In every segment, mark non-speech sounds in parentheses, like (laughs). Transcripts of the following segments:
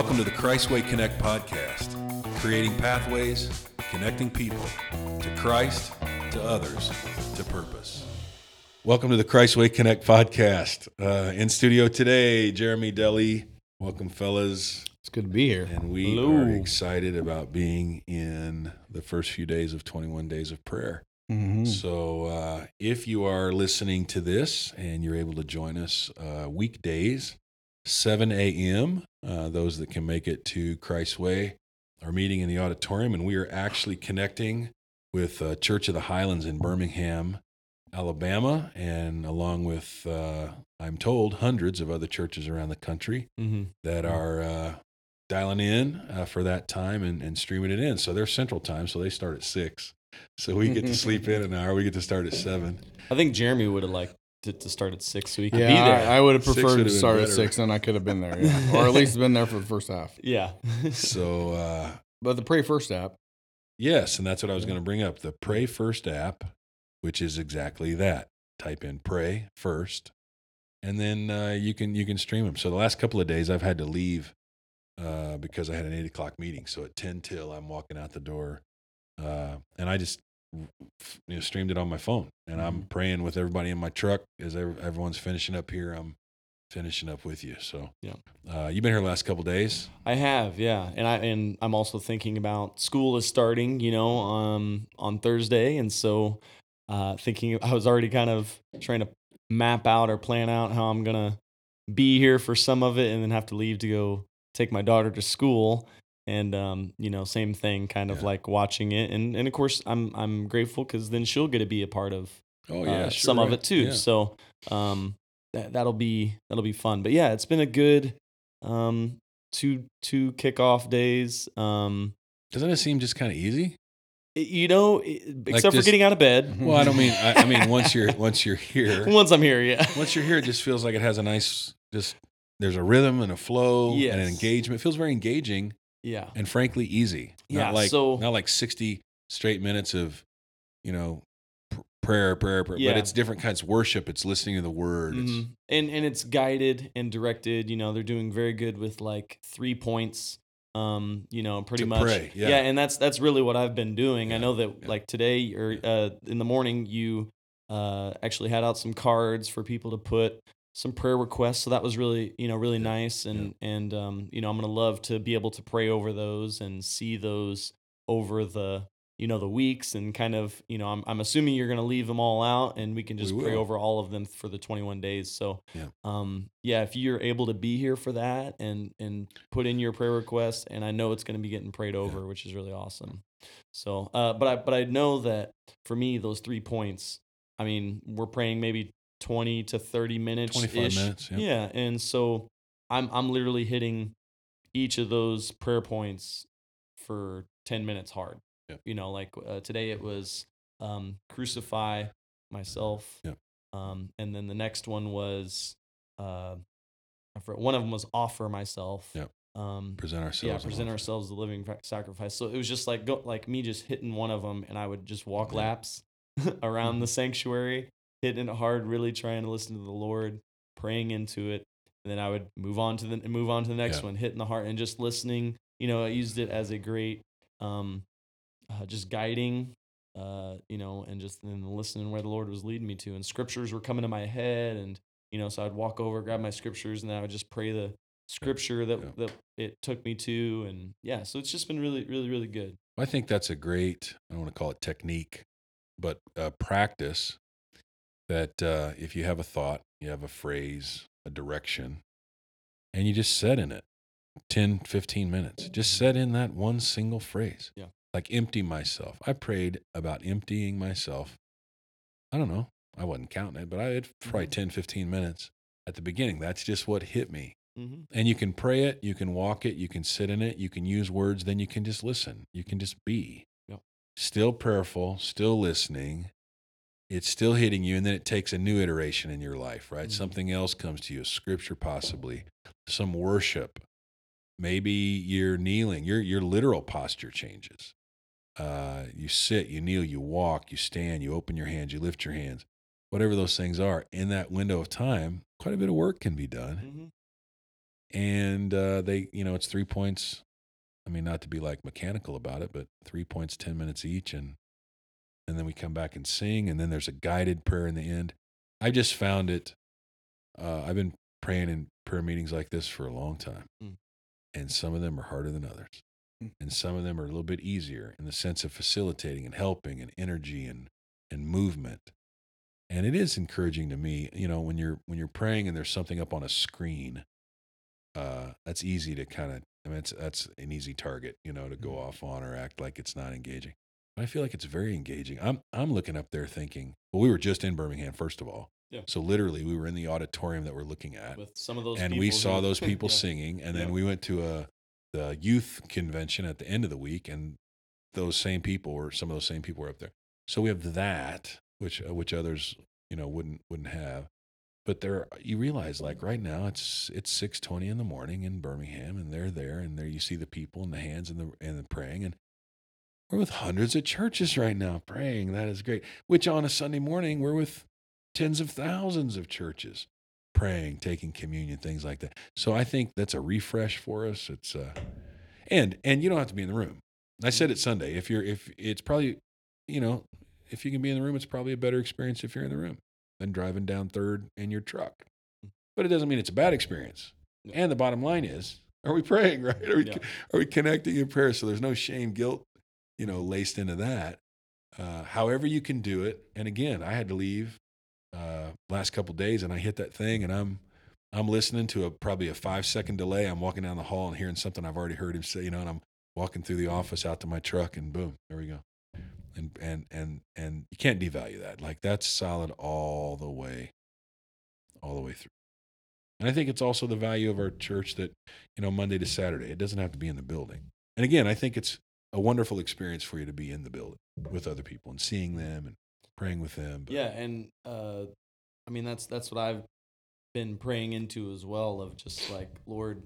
Welcome to the Christway Connect podcast, creating pathways, connecting people to Christ, to others, to purpose. Welcome to the Christway Connect podcast. Uh, in studio today, Jeremy Deli. Welcome, fellas. It's good to be here. And we Hello. are excited about being in the first few days of 21 Days of Prayer. Mhm. So, uh, if you are listening to this and you're able to join us uh, weekdays, 7 a.m., uh, those that can make it to Christway are meeting in the auditorium, and we are actually connecting with uh, Church of the Highlands in Birmingham, Alabama, and along with, uh, I'm told, hundreds of other churches around the country Mhm. that are uh, dialing in uh, for that time and, and streaming it in. So they're Central Time, so they start at six. So we get to (laughs) sleep in an hour. We get to start at seven. I think Jeremy would have liked to, to start at six so he could Yeah, be there. I, I would have Six preferred would've to been start at better. six, and I could have been there, yeah. (laughs) or at least been there for the first half. yeah. (laughs) So uh, But the Pray First app, yes, and that's what I was going to bring up. The Pray First app, which is exactly that. Type in Pray First, and then uh, you can you can stream them. So the last couple of days, I've had to leave uh, because I had an eight o'clock meeting. So at ten till, I'm walking out the door, uh, and I just you know streamed it on my phone, and I'm praying with everybody in my truck as everyone's finishing up here. I'm finishing up with you. So Yeah. uh, you've been here the last couple days. I have, yeah. And I and I'm also thinking about school is starting, you know, um on Thursday. And so uh thinking I was already kind of trying to map out or plan out how I'm gonna be here for some of it and then have to leave to go take my daughter to school. And um, you know, same thing, kind of Yeah. like watching it. And and of course I'm I'm grateful because then she'll get to be a part of Oh uh, yeah, sure, some of it too. Yeah. So um, that that'll be that'll be fun. But yeah, it's been a good um, two two kickoff days. Um, Doesn't it seem just kind of easy? you know, except for just- getting out of bed. (laughs) Well, I don't mean. I, I mean once you're once you're here, (laughs) Once I'm here, yeah. once you're here, it just feels like it has a nice just. There's a rhythm and a flow and an engagement. It feels very engaging Yeah. and frankly easy. Yeah, Not like so- not like 60 straight minutes of, you know, pr- prayer, prayer, prayer. Yeah. But it's different kinds of worship. It's listening to the word. Mhm. And and it's guided and directed. You know, they're doing very good with like three points. Um, you know, pretty To much. pray, yeah. and that's that's really what I've been doing. I know that yeah. like today or uh, in the morning you uh, actually had out some cards for people to put some prayer requests. So that was really you know really Yeah, nice. And and um, you know I'm gonna love to be able to pray over those and see those over the you know the weeks and kind of you know I'm I'm assuming you're gonna leave them all out and we can We just pray over all of them for the 21 days. So Yeah. um yeah, if you're able to be here for that and and put in your prayer request, and I know it's gonna be getting prayed over, which is really awesome. So uh but I but I know that for me those three points, I mean we're praying maybe 20 to 30 minutes 25 minutes, yeah. yeah and so i'm i'm literally hitting each of those prayer points for 10 minutes hard Yeah. you know like uh, today it was um crucify myself Yeah. um and then the next one was uh one of them was offer myself Yeah. um present ourselves. yeah present ourselves as a living sacrifice so it was just like go like me just hitting one of them and i would just walk Yeah. laps (laughs) around the sanctuary hitting it hard really trying to listen to the lord praying into it and then i would move on to the move on to the next Yeah. one hitting the heart and just listening you know i used it as a great um uh, just guiding uh you know and just then listening where the lord was leading me to and scriptures were coming to my head and you know so i'd walk over grab my scriptures and then i would just pray the scripture that, Yeah. that it took me to and yeah so it's just been really really really good I think that's a great, I don't want to call it technique, but uh, practice that uh, if you have a thought, you have a phrase, a direction, and you just set in it 10, 15 minutes. Just set in that one single phrase. Yeah. Like empty myself. I prayed about emptying myself. I don't know. I wasn't counting it, but I had probably Mhm. 10, 15 minutes at the beginning. That's just what hit me. mm-hmm. And you can pray it, you can walk it, you can sit in it, you can use words, then you can just listen. You can just be. Yep. Still prayerful, still listening. It's still hitting you, and then it takes a new iteration in your life, right? Mhm. Something else comes to you, a scripture possibly, some worship. Maybe you're kneeling, your your literal posture changes. Uh, you sit, you kneel, you walk, you stand, you open your hands, you lift your hands. Whatever those things are, in that window of time, quite a bit of work can be done Mm-hmm. and uh, they, you know, it's three points. I mean, not to be like mechanical about it, but three points, ten minutes each, and and then we come back and sing, and then there's a guided prayer in the end. I just found it. Uh, I've been praying in prayer meetings like this for a long time, Mm. and some of them are harder than others, Mm. and some of them are a little bit easier in the sense of facilitating and helping and energy and and movement. And it is encouraging to me, you know, when you're when you're praying and there's something up on a screen, uh, that's easy to kind of. I mean, it's, that's an easy target, you know, to go Mhm. off on or act like it's not engaging. I feel like it's very engaging. I'm I'm looking up there thinking, well, we were just in Birmingham, first of all. Yeah. So literally, we were in the auditorium that we're looking at, with some of those and we who- saw those (laughs) people Yeah. singing, and then Yeah. we went to a the youth convention at the end of the week, and those same people were some of those same people were up there. So we have that, which uh, which others you know wouldn't wouldn't have. But there, you realize like right now it's it's six twenty in the morning in Birmingham, and they're there, and there you see the people and the hands and the and the praying, and we're with hundreds of churches right now praying. That is great. Which on a Sunday morning we're with tens of thousands of churches praying, taking communion, things like that. So I think that's a refresh for us. It's uh, and and you don't have to be in the room. I said it Sunday. If you're if it's probably, you know, if you can be in the room, it's probably a better experience if you're in the room than driving down third in your truck. But it doesn't mean it's a bad experience. And the bottom line is, are we praying (laughs) right? Are we Yeah. are we connecting in prayer? So there's no shame, guilt, you know, laced into that. Uh, however you can do it. And again, I had to leave uh, last couple days, and I hit that thing, and I'm I'm listening to a probably a five second delay. I'm walking down the hall and hearing something I've already heard him say, you know, and I'm walking through the office out to my truck, and boom, there we go. And and and and you can't devalue that. Like that's solid all the way, all the way through. And I think it's also the value of our church that, you know, Monday to Saturday, it doesn't have to be in the building. And again, I think it's a wonderful experience for you to be in the building with other people and seeing them and praying with them. But Yeah, and uh, I mean that's that's what I've been praying into as well. Of just like Lord,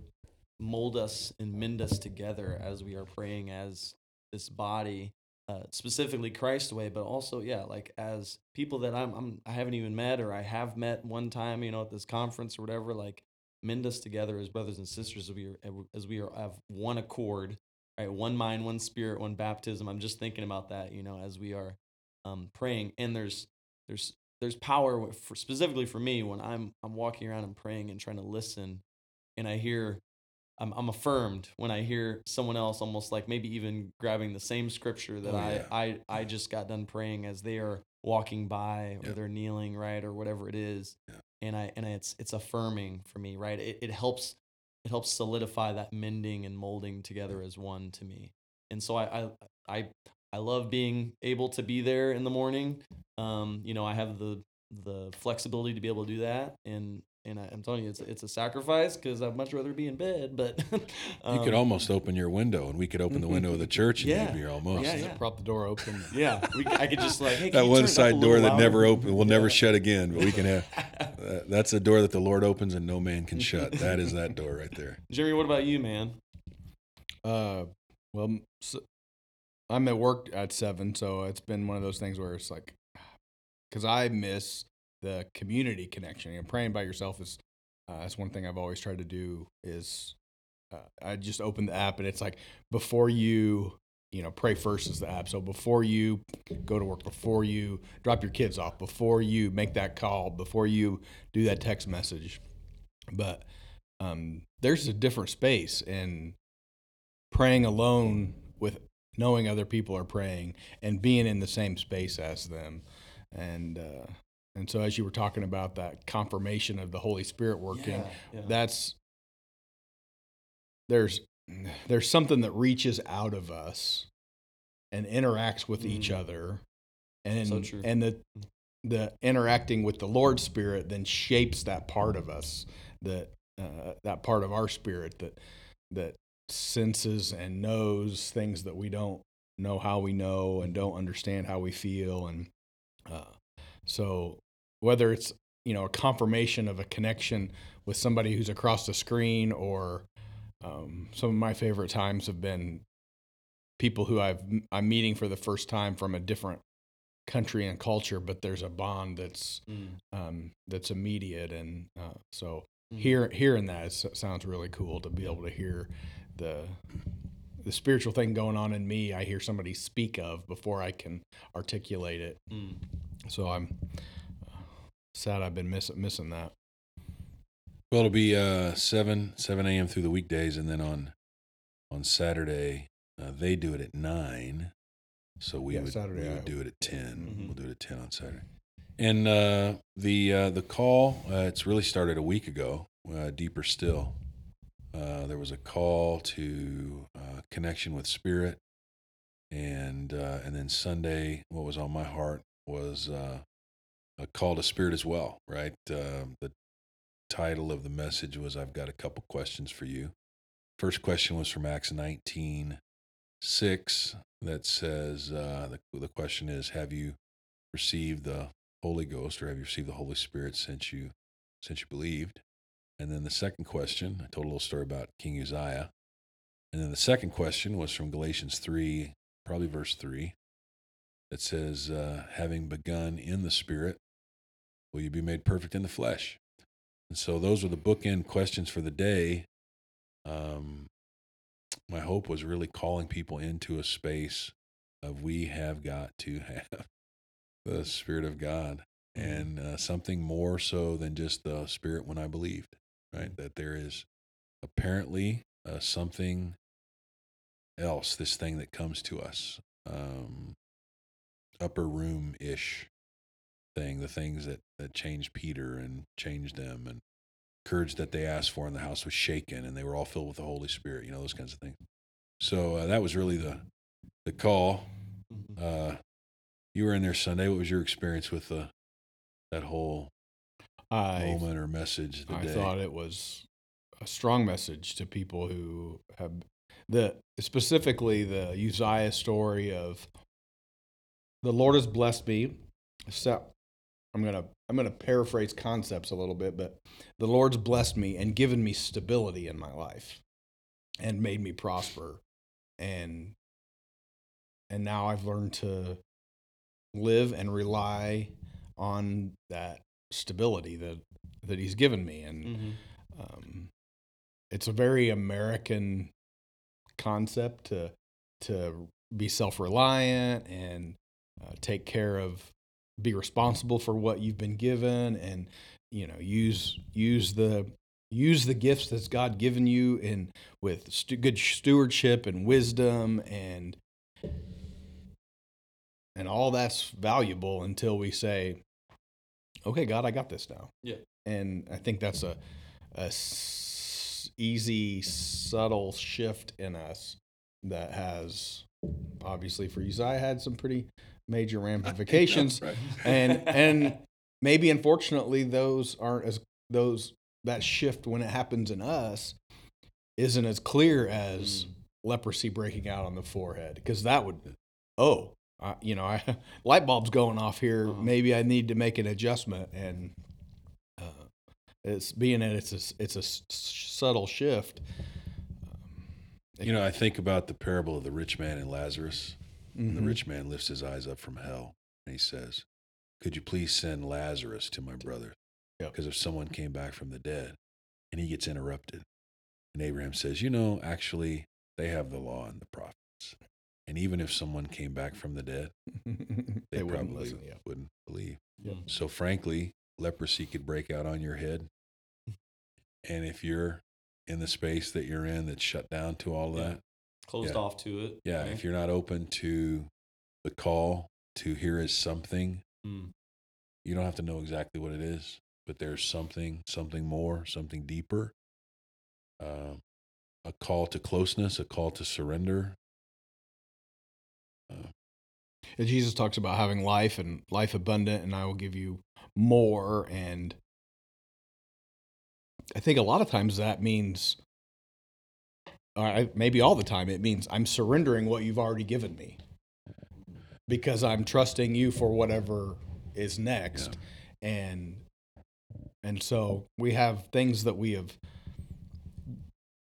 mold us and mend us together as we are praying as this body, uh, specifically Christway, but also yeah, like as people that I'm, I'm I haven't even met or I have met one time, you know, at this conference or whatever. Like mend us together as brothers and sisters as we are as we are have one accord, right? One mind, one spirit, one baptism. I'm just thinking about that, you know, as we are um, praying. And there's there's there's power for, specifically for me when I'm I'm walking around and praying and trying to listen, and I hear. I'm, I'm affirmed when I hear someone else almost like maybe even grabbing the same scripture that Oh, I. I I just got done praying as they are walking by or Yeah. they're kneeling right or whatever it is Yeah. and I and it's it's affirming for me right it, it helps it helps solidify that mending and molding together as one to me and so I I I, I love being able to be there in the morning um you know I have the the flexibility to be able to do that and and I, I'm telling you it's it's a sacrifice because I'd much rather be in bed but (laughs) you could um, almost open your window and we could open the window of the (laughs) church and Yeah. you'd be here almost. Yeah, yeah. Prop the door open. yeah we, I could just like hey, can That you one turn it up a side door little that never louder? open will never shut again, but we can have (laughs) that's a door that the Lord opens and no man can shut. That is that door right there. (laughs) Jeremy what about you man Uh, well, I'm at work at seven, so it's been one of those things where it's like, (sighs) because I miss the community connection. You know, praying by yourself is uh, that's one thing I've always tried to do. Is uh, I just open the app and it's like before you, you know, pray first is the app. So before you go to work, before you drop your kids off, before you make that call, before you do that text message, but um, there's a different space in praying alone with knowing other people are praying and being in the same space as them and uh, and so as you were talking about that confirmation of the holy spirit working Yeah, yeah. that's there's (sighs) there's something that reaches out of us and interacts with each Mm. other and So and the the interacting with the lord's spirit then shapes that part of us that uh, that part of our spirit that that senses and knows things that we don't know how we know and don't understand how we feel and uh, so whether it's you know a confirmation of a connection with somebody who's across the screen or um, some of my favorite times have been people who I've I'm meeting for the first time from a different country and culture, but there's a bond that's Mm. um, that's immediate, and uh, so hear hearing that is, sounds really cool to be able to hear the the spiritual thing going on in me. I hear somebody speak of before I can articulate it. Mm. So I'm uh, sad I've been miss, missing that. Well, it'll be uh, seven seven a.m. through the weekdays, and then on on Saturday uh, they do it at nine. So we Yeah, would Saturday we would do it at 10 Mhm. We'll do it at ten on Saturday. And uh, the uh, the call uh, it's really started a week ago. Uh, deeper still, uh, there was a call to uh, connection with spirit, and uh, and then Sunday, what was on my heart was uh, a call to spirit as well. Right, uh, the title of the message was I've got a couple questions for you. First question was from Acts 19 6 that says, uh, the, the question is, Have you received the Holy Ghost or have you received the Holy Spirit since you, since you believed? And then the second question, I told a little story about King Uzziah. And then the second question was from Galatians 3, probably verse 3, that says, uh, Having begun in the Spirit, will you be made perfect in the flesh? And so those were the bookend questions for the day. Um, my hope was really calling people into a space of we have got to have (laughs) the Spirit of God and uh, something more so than just the Spirit when I believed, right? That there is apparently uh, something else, this thing that comes to us, um, upper room ish thing, the things that, that changed Peter and changed them and courage that they asked for in the house was shaken and they were all filled with the Holy Spirit, you know, those kinds of things. So uh, that was really the, the call. Mhm. Uh, you were in there Sunday. What was your experience with the, that whole I moment or message I today? thought it was a strong message to people who have the specifically the Uzziah story of the Lord has blessed me. So I'm gonna I'm gonna paraphrase concepts a little bit, but the Lord's blessed me and given me stability in my life and made me prosper. And and now I've learned to live and rely on that stability that that he's given me and Mhm. um, it's a very American concept to to be self reliant and uh, take care of, be responsible for what you've been given, and you know use use the use the gifts that's God given you in with stu- good stewardship and wisdom and and all that's valuable until we say, okay, God, I got this now. Yeah. And I think that's a, a s- easy, subtle shift in us that has obviously for Uzziah had some pretty major (laughs) ramifications. (laughs) Right. and (laughs) and maybe unfortunately those aren't as those that shift when it happens in us isn't as clear as Mm. leprosy breaking out on the forehead because that would oh I, you know I, light bulbs going off here Uh-huh. maybe i need to make an adjustment and uh, it's being that it's a, it's a s- subtle shift um, You know, I think about the parable of the rich man and Lazarus. And the mm-hmm. rich man lifts his eyes up from hell and he says, Could you please send Lazarus to my brother? Yep. Because if someone came back from the dead and he gets interrupted, and Abraham says, You know, actually, they have the law and the prophets. And even if someone came back from the dead, (laughs) they, they wouldn't probably listen yeah wouldn't believe. Yep. So, frankly, leprosy could break out on your head. (laughs) And if you're in the space that you're in that's shut down to all Yeah. that, Closed Yeah. off to it. yeah, right? if you're not open to the call to hear is something, Mm. you don't have to know exactly what it is, but there's something, something more, something deeper. Um, a call to closeness, a call to surrender. Uh, And Jesus talks about having life and life abundant, and I will give you more. And I think a lot of times that means, or maybe all the time, it means I'm surrendering what you've already given me because I'm trusting you for whatever is next. And and so we have things that we have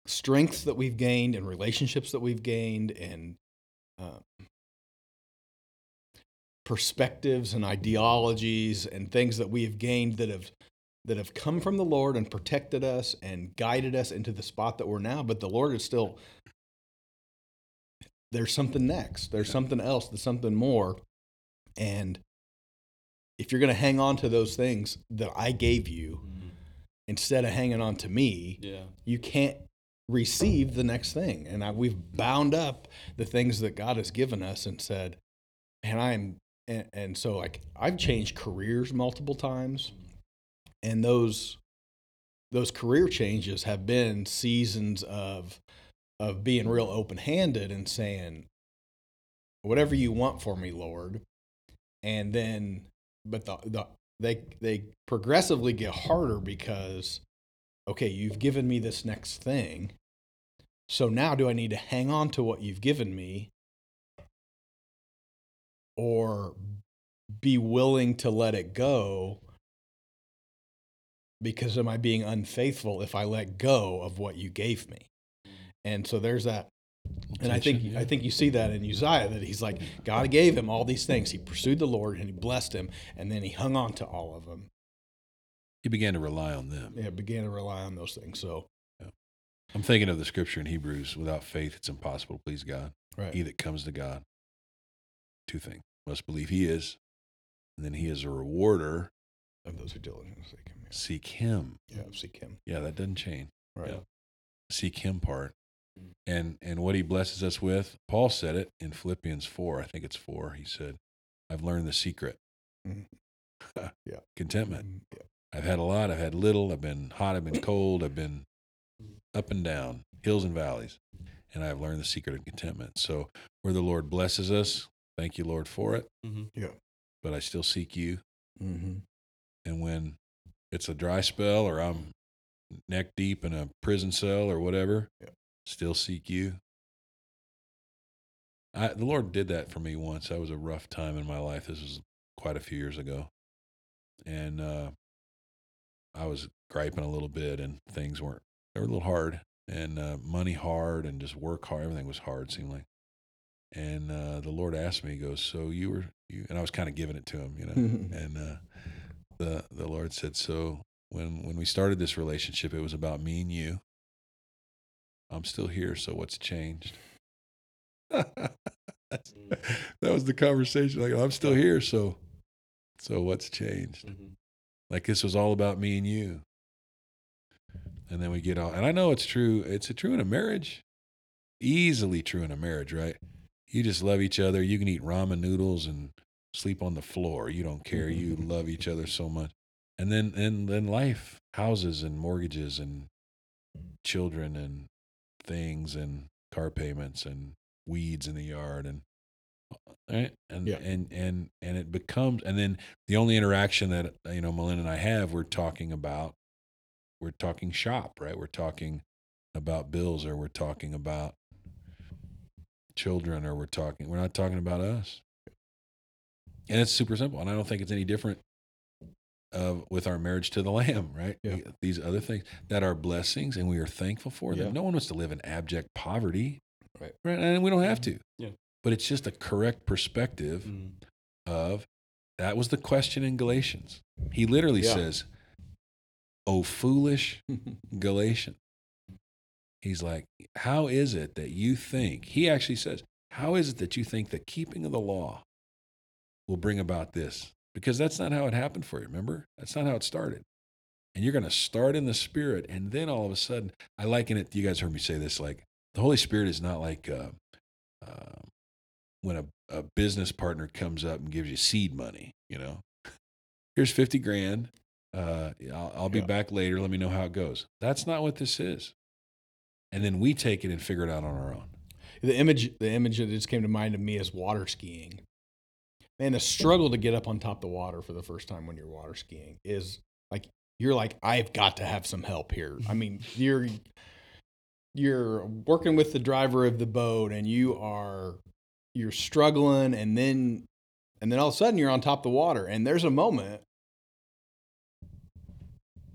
strengths that we've gained and relationships that we've gained and uh, perspectives and ideologies and things that we have gained that have that have come from the Lord and protected us and guided us into the spot that we're now. But the Lord is still there's something next. There's Yeah. something else. There's something more. And if you're going to hang on to those things that I gave you mm-hmm. instead of hanging on to me, Yeah. you can't receive the next thing. And I, we've bound up the things that God has given us and said, and I'm, and, and so like I've changed careers multiple times, and those those career changes have been seasons of of being real open handed and saying, whatever you want for me, Lord. And then, but the, the they they progressively get harder because okay, you've given me this next thing. So now do I need to hang on to what you've given me or be willing to let it go because am I being unfaithful if I let go of what you gave me? And so there's that and I think yeah. I think you see that in Uzziah that he's like God gave him all these things. He pursued the Lord and he blessed him, and then he hung on to all of them. He began to rely on them. Yeah, began to rely on those things. So I'm thinking of the scripture in Hebrews without faith, it's impossible to please God. right, He that comes to God, two things must believe He is, and then He is a rewarder. of those who diligently seek him. Seek Him. Yeah, yeah seek him. Yeah, that doesn't change. Right. Yeah. Seek Him part. And and what He blesses us with, Paul said it in Philippians four. I think it's four. He said, "I've learned the secret, Mhm. (laughs) Yeah. contentment. Mm, Yeah. I've had a lot. I've had little. I've been hot. I've been cold. I've been up and down, hills and valleys, and I've learned the secret of contentment. So where the Lord blesses us, thank you, Lord, for it. Mm-hmm. But I still seek you. Mm-hmm. And when it's a dry spell or I'm neck deep in a prison cell or whatever, Yeah. still seek you. I, the Lord did that for me once. That was a rough time in my life. This was quite a few years ago. And uh, I was griping a little bit, and things weren't, they were a little hard, and uh, money hard, and just work hard. Everything was hard, seemed like. And uh, the Lord asked me, He goes, So you were, you, and I was kind of giving it to him, you know. (laughs) and uh, the the Lord said, "So when when we started this relationship, it was about me and you. I'm still here. So what's changed?" (laughs) That was the conversation. Like I'm still here. So so what's changed? Mm-hmm. Like this was all about me and you. And then we get all, and I know it's true. It's true in a marriage, easily true in a marriage, right? You just love each other. You can eat ramen noodles and sleep on the floor. You don't care. You mm-hmm. love each other so much. And then, and then life, houses and mortgages and children and things and car payments and weeds in the yard and right and Yeah. and and and it becomes and then the only interaction that uh, you know Melinda and I have we're talking about we're talking shop right we're talking about bills or we're talking about children or we're talking we're not talking about us and it's super simple and I don't think it's any different of with our marriage to the lamb (laughs) right Yeah. These other things that are blessings and we are thankful for Yeah. them no one wants to live in abject poverty Right. right and we don't have to Yeah. but it's just a correct perspective Mm-hmm. of that was the question in Galatians. He literally Yeah. says, "Oh foolish (laughs) Galatian." He's like, "How is it that you think?" He actually says, "How is it that you think the keeping of the law will bring about this?" Because that's not how it happened for you. Remember, that's not how it started. And you're going to start in the spirit, and then all of a sudden, I liken it. You guys heard me say this. Like the Holy Spirit is not like. Uh, uh, when a, a business partner comes up and gives you seed money, you know, here's 50 grand. Uh, I'll, I'll be Yeah. back later. Let me know how it goes. That's not what this is. And then we take it and figure it out on our own. the image the image that just came to mind of me is water skiing. Man, the struggle to get up on top of the water for the first time when you're water skiing is like you're like, I've got to have some help here. I mean, (laughs) you're you're working with the driver of the boat and you are you're struggling and then and then all of a sudden you're on top of the water and there's a moment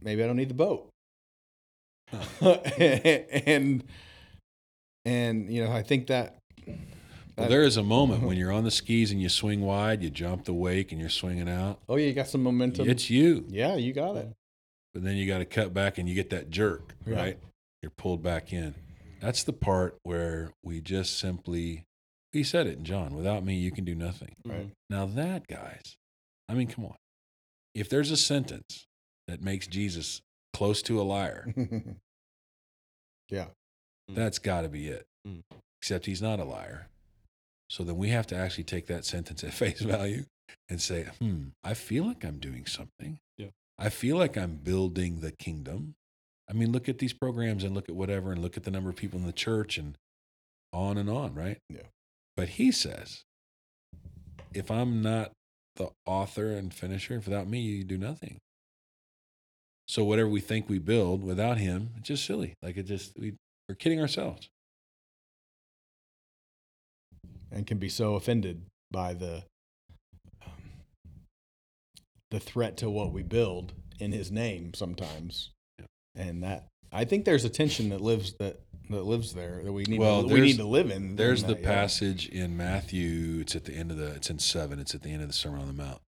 maybe I don't need the boat. (laughs) and and you know, I think that Well, there is a moment when (laughs) you're on the skis and you swing wide, you jump the wake and you're swinging out. Oh yeah, you got some momentum. It's you. yeah, you got it. but then you got to cut back and you get that jerk, Yeah. right? You're pulled back in. That's the part where we just simply, he said it in John, without me, you can do nothing. Right. Now, that, guys, I mean, come on. If there's a sentence that makes Jesus close to a liar, (laughs) yeah. that's got to be it. Mm. Except he's not a liar. So then we have to actually take that sentence at (laughs) face value and say, hmm, I feel like I'm doing something. Yeah. I feel like I'm building the kingdom. I mean, look at these programs and look at whatever and look at the number of people in the church and on and on, right? Yeah. But he says, if I'm not the author and finisher, without me, you do nothing. So whatever we think we build without him, it's just silly. Like it just we we're kidding ourselves. And can be so offended by the um, the threat to what we build in his name sometimes Yeah. and that i think there's a tension that lives that that lives there that we need Well, to, we need to live in There's in the that, yeah. passage in Matthew. It's at the end of the. It's in seven. It's at the end of the Sermon on the Mount,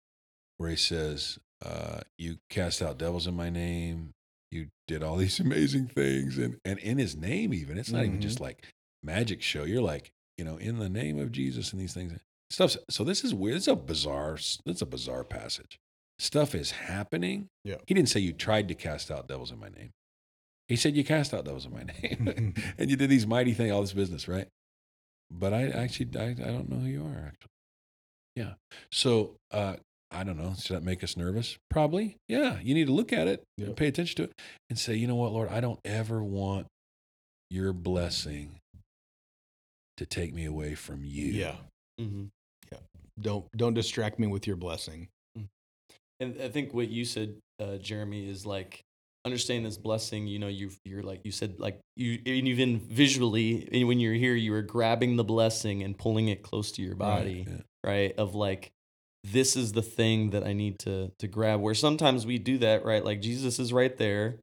where he says, uh, "You cast out devils in my name. You did all (laughs) these amazing things, and and in His name, even it's not even Mhm. just like magic show. You're like, you know, in the name of Jesus and these things. Stuff. So this is weird. It's a bizarre. It's a bizarre passage. Stuff is happening. Yeah. He didn't say you tried to cast out devils in my name. He said you cast out devils in my (laughs) name, and you did these mighty things, all this business, right? But I actually, I, I don't know who you are. Actually, yeah. So uh, I don't know. Should that make us nervous? Probably. Yeah. You need to look at it, and Yep. pay attention to it, and say, you know what, Lord, I don't ever want your blessing to take me away from you. yeah hmm don't don't distract me with your blessing And I think what you said, uh, Jeremy, is like understanding this blessing. You know, you you're like you said, like you and even visually and when you're here, you were grabbing the blessing and pulling it close to your body, Yeah. right? Of like, this is the thing that I need to to grab. Where sometimes we do that, right? Like Jesus is right there.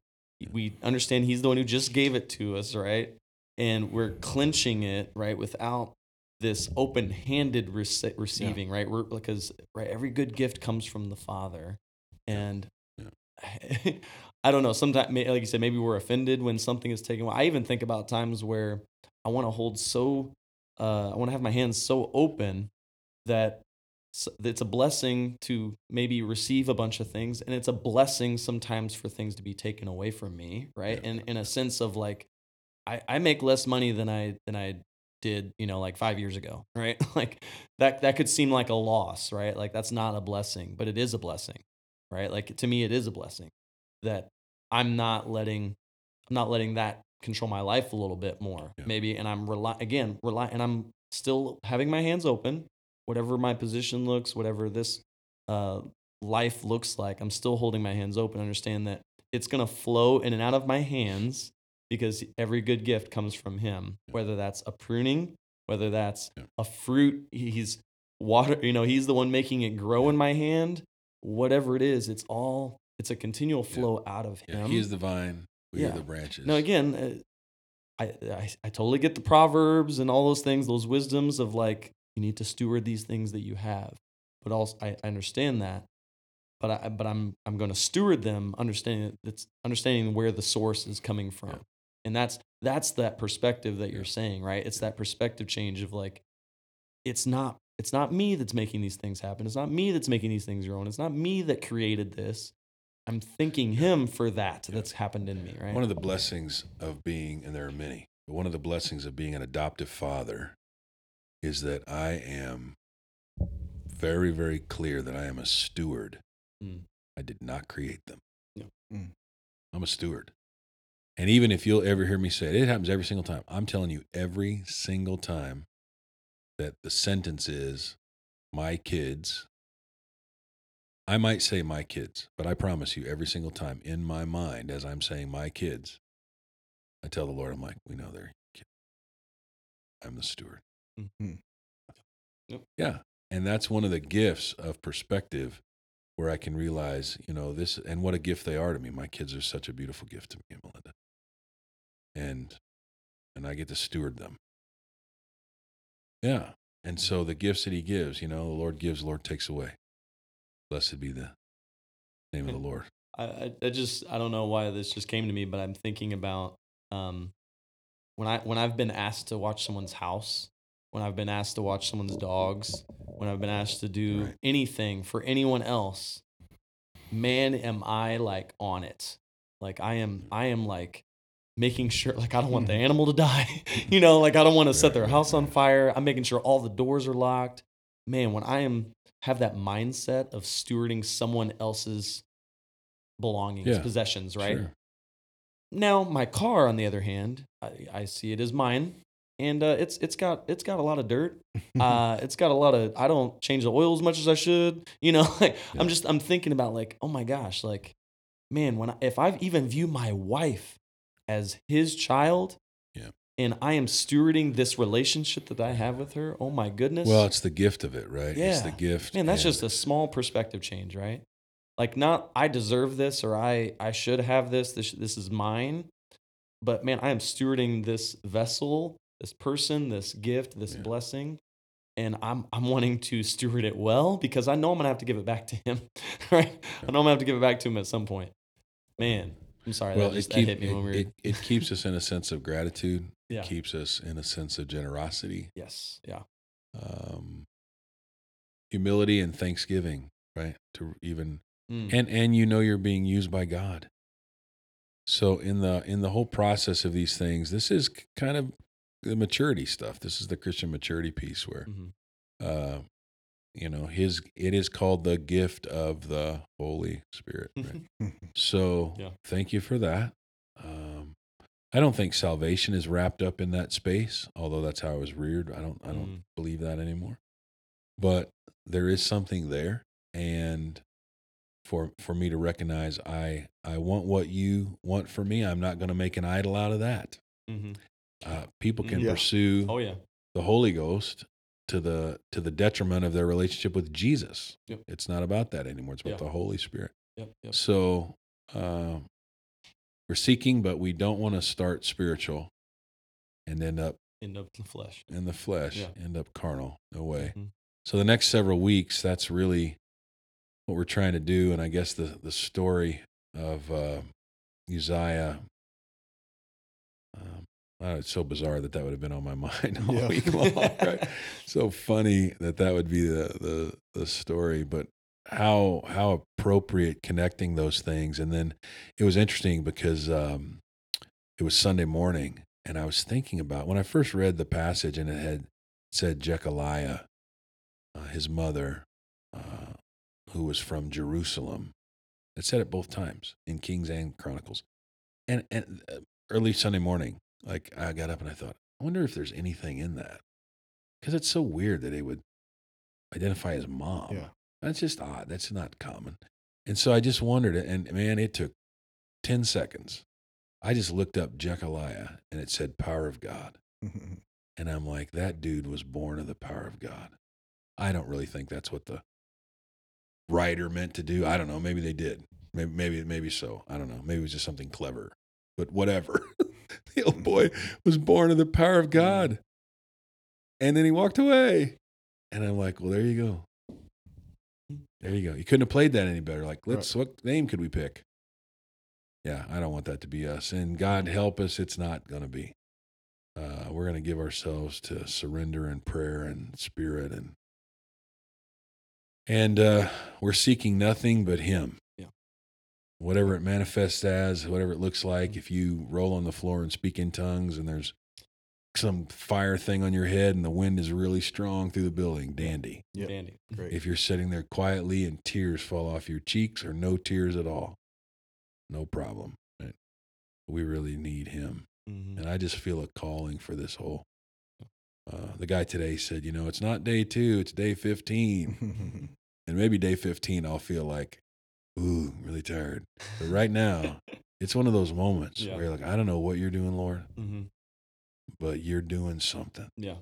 We understand He's the one who just gave it to us, right? And we're clinching it, right, without this open-handed rece- receiving, right? We're because right, every good gift comes from the Father, and (laughs) I don't know. Sometimes, like you said, maybe we're offended when something is taken away. I even think about times where I want to hold so, uh, I want to have my hands so open that it's a blessing to maybe receive a bunch of things, and it's a blessing sometimes for things to be taken away from me, right? Yeah. And in a sense of like, I, I make less money than I than I did, you know, like five years ago, (laughs) right? like that that could seem like a loss, right? Like that's not a blessing, but it is a blessing, right? Like to me, it is a blessing that I'm not letting I'm not letting that control my life a little bit more, Yeah. maybe, and I'm rely again rely and I'm still having my hands open, whatever my position looks, whatever this uh, life looks like. I'm still holding my hands open. Understand that it's gonna flow in and out of my hands because every good gift comes from him Yeah. whether that's a pruning whether that's Yeah. a fruit he's water you know he's the one making it grow in my hand whatever it is it's all it's a continual Yeah. flow out of Yeah, him he is the vine. We are the branches. now again uh, I, I i totally get the proverbs and all those things those wisdoms of like you need to steward these things that you have but also i, I understand that but i but i'm i'm going to steward them understanding that's understanding where the source is coming from Yeah. And that's that's that perspective that you're saying right it's that perspective change of like it's not it's not me that's making these things happen it's not me that's making these things your own it's not me that created this i'm thanking him for that Yeah. that's happened in me right One of the blessings of being, and there are many, but one of the blessings of being an adoptive father is that I am very, very clear that I am a steward. Mm. I did not create them. Yeah. Mm. I'm a steward. And even if you'll ever hear me say it, it happens every single time. I'm telling you, every single time that the sentence is my kids, I might say my kids, but I promise you, every single time in my mind, as I'm saying my kids, I tell the Lord, I'm like, we know they're kids. I'm the steward. Mhm. Yep. Yeah. And that's one of the gifts of perspective where I can realize, you know, this and what a gift they are to me. My kids are such a beautiful gift to me, Melinda. And and I get to steward them. Yeah. And so the gifts that he gives, you know, the Lord gives, the Lord takes away. Blessed be the name of the Lord. I, I, just I don't know why this just came to me, but I'm thinking about um, when I when I've been asked to watch someone's house, when I've been asked to watch someone's dogs, when I've been asked to do Right. anything for anyone else, man, am I like on it? Like I am I am like making sure like I don't want the animal to die. (laughs) you know, like I don't want to set their house on fire. I'm making sure all the doors are locked. Man, when I am have that mindset of stewarding someone else's belongings, Yeah, possessions, right? Sure. Now, my car, on the other hand, I, I see it as mine, and uh, it's it's got it's got a lot of dirt. (laughs) Uh, it's got a lot of. I don't change the oil as much as I should. (laughs) You know, like Yeah. I'm just I'm thinking about like, oh my gosh, like, man, when I, if I even view my wife as his child, Yeah. and I am stewarding this relationship that I have with her, oh my goodness, Well, it's the gift of it, right? It's the gift. Man, that's and- just a small perspective change, right? Like not I deserve this or I I should have this. This this is mine. But man, I am stewarding this vessel, this person, this gift, this Yeah. blessing, and I'm I'm wanting to steward it well because I know I'm gonna have to give it back to him, (laughs) right? I know I'm gonna have to give it back to him at some point. Man, I'm sorry well, that, just, it, that hit me it, when we were. it, it keeps us in a sense of gratitude. (laughs) Yeah. It keeps us in a sense of generosity, yes, yeah, um, humility, and thanksgiving, right? To even Mm, and and you know you're being used by God. So in the in the whole process of these things, this is kind of the maturity stuff. This is the Christian maturity piece where mhm. uh, you know his it is called the gift of the Holy Spirit. Right? (laughs) so Yeah. thank you for that. Um, I don't think salvation is wrapped up in that space, although that's how I was reared. I don't I don't Mm. believe that anymore. But there is something there, and for for me to recognize I I want what you want for me. I'm not going to make an idol out of that. Mhm. Uh, people can Yeah. pursue oh yeah, the Holy Ghost to the to the detriment of their relationship with Jesus. Yep. It's not about that anymore. It's about Yeah. the Holy Spirit. yep, yep. So um, we're seeking, but we don't want to start spiritual and end up End up in the flesh. in the flesh, end up carnal. No way. Mhm. So the next several weeks, that's really what we're trying to do. And I guess the the story of uh, Uzziah. It's so bizarre that that would have been on my (laughs) mind all Yeah. week long. Right? so funny that that would be the the the story, but how how appropriate connecting those things. And then it was interesting because um, it was Sunday morning, and I was thinking about when I first read the passage, and it had said Jechaliah, uh, his mother, uh, who was from Jerusalem. It said it both times in Kings and Chronicles, and and uh, early Sunday morning, like I got up and I thought, I wonder if there's anything in that, because it's so weird that they would identify as mom. Yeah. That's just odd. That's not common. And so I just wondered, and man, it took 10 seconds. I just looked up Jechaliah and it said power of God. (laughs) And I'm like, that dude was born of the power of God. I don't really think that's what the writer meant to do. I don't know. Maybe they did. Maybe, maybe, maybe so. I don't know. Maybe it was just something clever, but whatever. (laughs) (laughs) the old boy was born of the power of God. And then he walked away. And I'm like, well, there you go. There you go. You couldn't have played that any better. Like, let's, what name could we pick? Yeah, I don't want that to be us. And God help us, it's not going to be. Uh, we're going to give ourselves to surrender and prayer and spirit and and uh, we're seeking nothing but him. Whatever it manifests as whatever it looks like if you roll on the floor and speak in tongues and there's some fire thing on your head and the wind is really strong through the building dandy Yep. Dandy. Great. if you're sitting there quietly and tears fall off your cheeks or no tears at all no problem right? we really need him Mhm. and I just feel a calling for this whole. Uh, the guy today said, you know, it's not day two, it's day 15. (laughs) and maybe day 15, I'll feel like, ooh, I'm really tired. But right now, (laughs) it's one of those moments Yeah. where you're like, I don't know what you're doing, Lord, Mhm. but you're doing something. Yeah.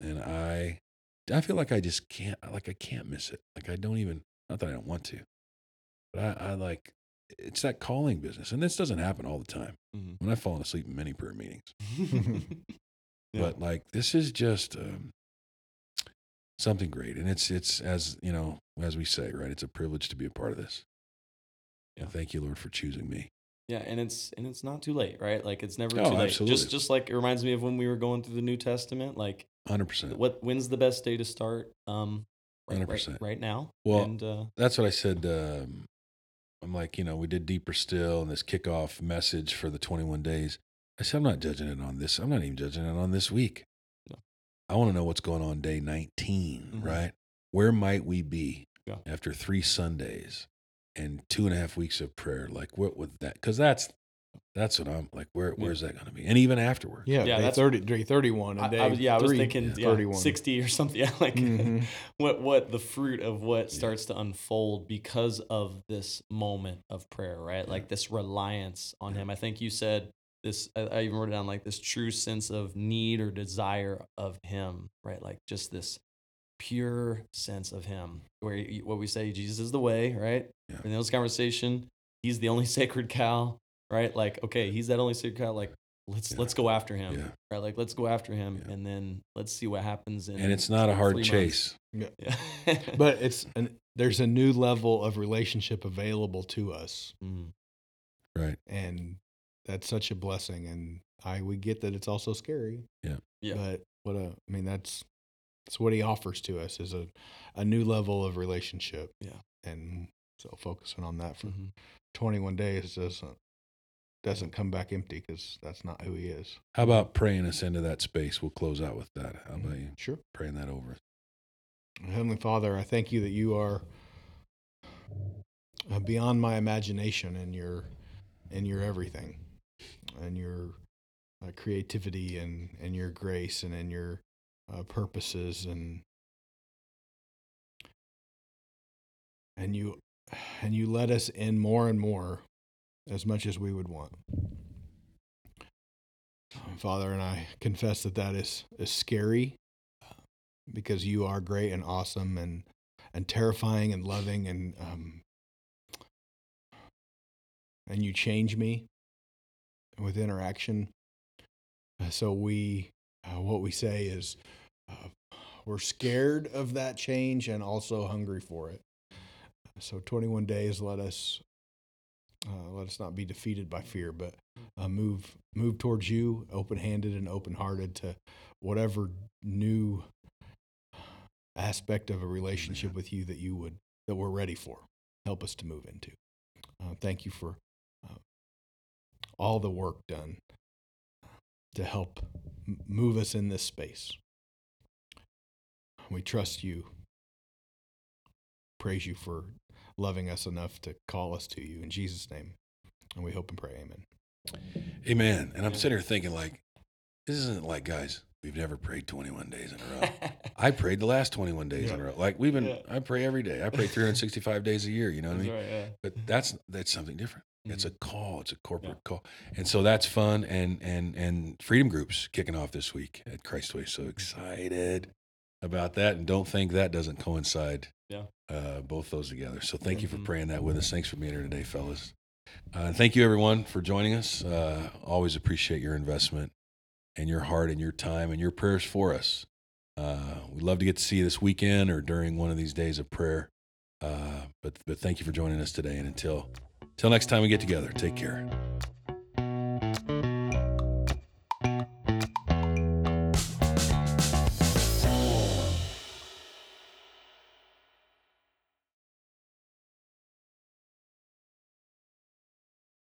And I, I feel like I just can't, like I can't miss it. Like I don't even, not that I don't want to, but I, I like, it's that calling business. And this doesn't happen all the time. Mhm. When I've fallen asleep in many prayer meetings. (laughs) Yeah. but like this is just um, something great and it's it's as you know as we say right it's a privilege to be a part of this Yeah. Thank you, Lord, for choosing me. Yeah, and it's and it's not too late, right? Like it's never Oh, too late. absolutely. Just just like it reminds me of when we were going through the New Testament. Like 100%. what when's the best day to start? Um, right, right- 100%. right now. Well, and uh, That's what I said. Um, I'm like, you know, we did Deeper Still and this kickoff message for the 21 days. I said, I'm not judging it on this. I'm not even judging it on this week. No. I want to know what's going on day 19, Mhm. right? Where might we be Yeah. after three Sundays and two and a half weeks of prayer? Like, what would that? Because that's that's what I'm like. Where Yeah. where's that going to be? And even afterward, Yeah, Yeah, day that's- 30, day 31. And day I was yeah, I was three, thinking yeah, yeah, 31. sixty or something. (laughs) Yeah, like Mhm. (laughs) what what the fruit of what Yeah. starts to unfold because of this moment of prayer, right? Like this reliance on Yeah. Him. I think you said this. I, I even wrote it down like this true sense of need or desire of Him, right? Like just this pure sense of Him, where you, what we say, Jesus is the way, right? Yeah. In this conversation, He's the only (laughs) sacred cow, right? Like okay, He's that only sacred cow. Like let's Yeah. let's go after Him, Yeah. right? Like let's go after Him, Yeah. and then let's see what happens. In and it's not a hard chase. months. (laughs) Yeah. But it's an, there's a new level of relationship available to us. Mm. Right. And that's such a blessing. And I we get that it's also scary. Yeah. Yeah. But what a I mean that's that's what he offers to us is a, a new level of relationship. Yeah. And so focusing on that for Mhm. 21 days doesn't doesn't come back empty because that's not who he is. How about praying us into that space? We'll close out with that. How Mm-hmm. about you Sure. praying that over? Heavenly Father, I thank you that you are uh, beyond my imagination and your and your everything, and your uh, creativity and and your grace and in your uh, purposes and and you and you let us in more and more as much as we would want. Father, and I confess that that is is scary because you are great and awesome and and terrifying and loving and um, and you change me with interaction. Uh, So we, uh, what we say is, uh, we're scared of that change and also hungry for it. So 21 days, let us uh, let us not be defeated by fear, but uh, move move towards you, open handed and open hearted to whatever new aspect of a relationship with you that you would that we're ready for. Help us to move into. Uh, thank you for all the work done to help move us in this space. We trust you. Praise you for loving us enough to call us to you in Jesus' name. And we hope and pray, Amen. Amen. And I'm sitting here thinking, like, this isn't like, guys, we've never prayed 21 days in a row. I prayed the last 21 days in a row. Like we've been, Yeah. I pray every day. I pray 365 days a year. You know what I mean? right, yeah. But that's that's something different. It's a Mhm. call. It's a corporate call, and so that's fun. And and and freedom groups kicking off this week at Christway. So excited about that, and don't think that doesn't coincide. Yeah. uh, both those together. So thank you for Mhm. praying that with us. Thanks for being here today, fellas. Uh, thank you everyone for joining us. Uh, always appreciate your investment and your heart and your time and your prayers for us. Uh, we'd love to get to see you this weekend or during one of these days of prayer. Uh, but but thank you for joining us today. And until until next time we get together, take care.